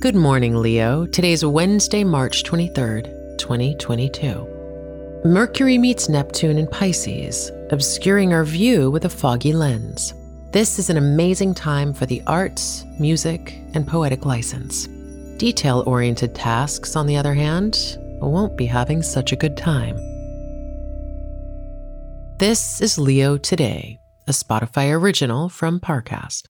Good morning, Leo. Today's Wednesday, March 23rd, 2022. Mercury meets Neptune in Pisces, obscuring our view with a foggy lens. This is an amazing time for the arts, music, and poetic license. Detail oriented tasks, on the other hand, won't be having such a good time. This is Leo Today, a Spotify original from Parcast.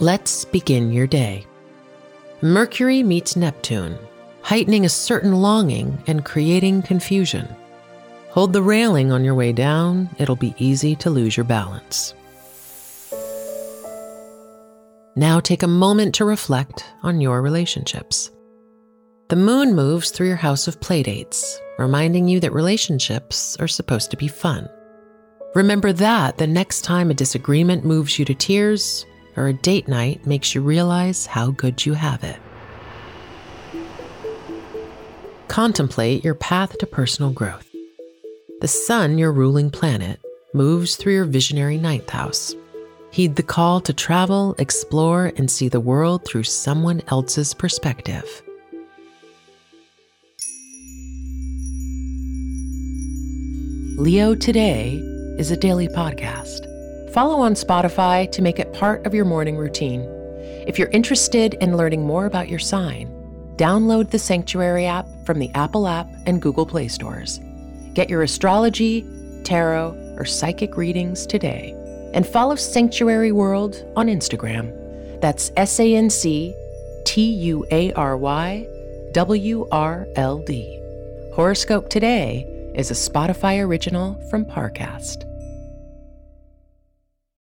Let's begin your day. Mercury meets Neptune, heightening a certain longing and creating confusion. Hold the railing on your way down, it'll be easy to lose your balance. Now take a moment to reflect on your relationships. The moon moves through your house of playdates, reminding you that relationships are supposed to be fun. Remember that the next time a disagreement moves you to tears, or a date night makes you realize how good you have it. Contemplate your path to personal growth. The sun, your ruling planet, moves through your visionary ninth house. Heed the call to travel, explore, and see the world through someone else's perspective. Leo Today is a daily podcast Follow on Spotify to make it part of your morning routine. If you're interested in learning more about your sign, download the Sanctuary app from the Apple app and Google Play stores. Get your astrology, tarot, or psychic readings today. And follow Sanctuary World on Instagram. That's S A N C T U A R Y W R L D. Horoscope Today is a Spotify original from Parcast.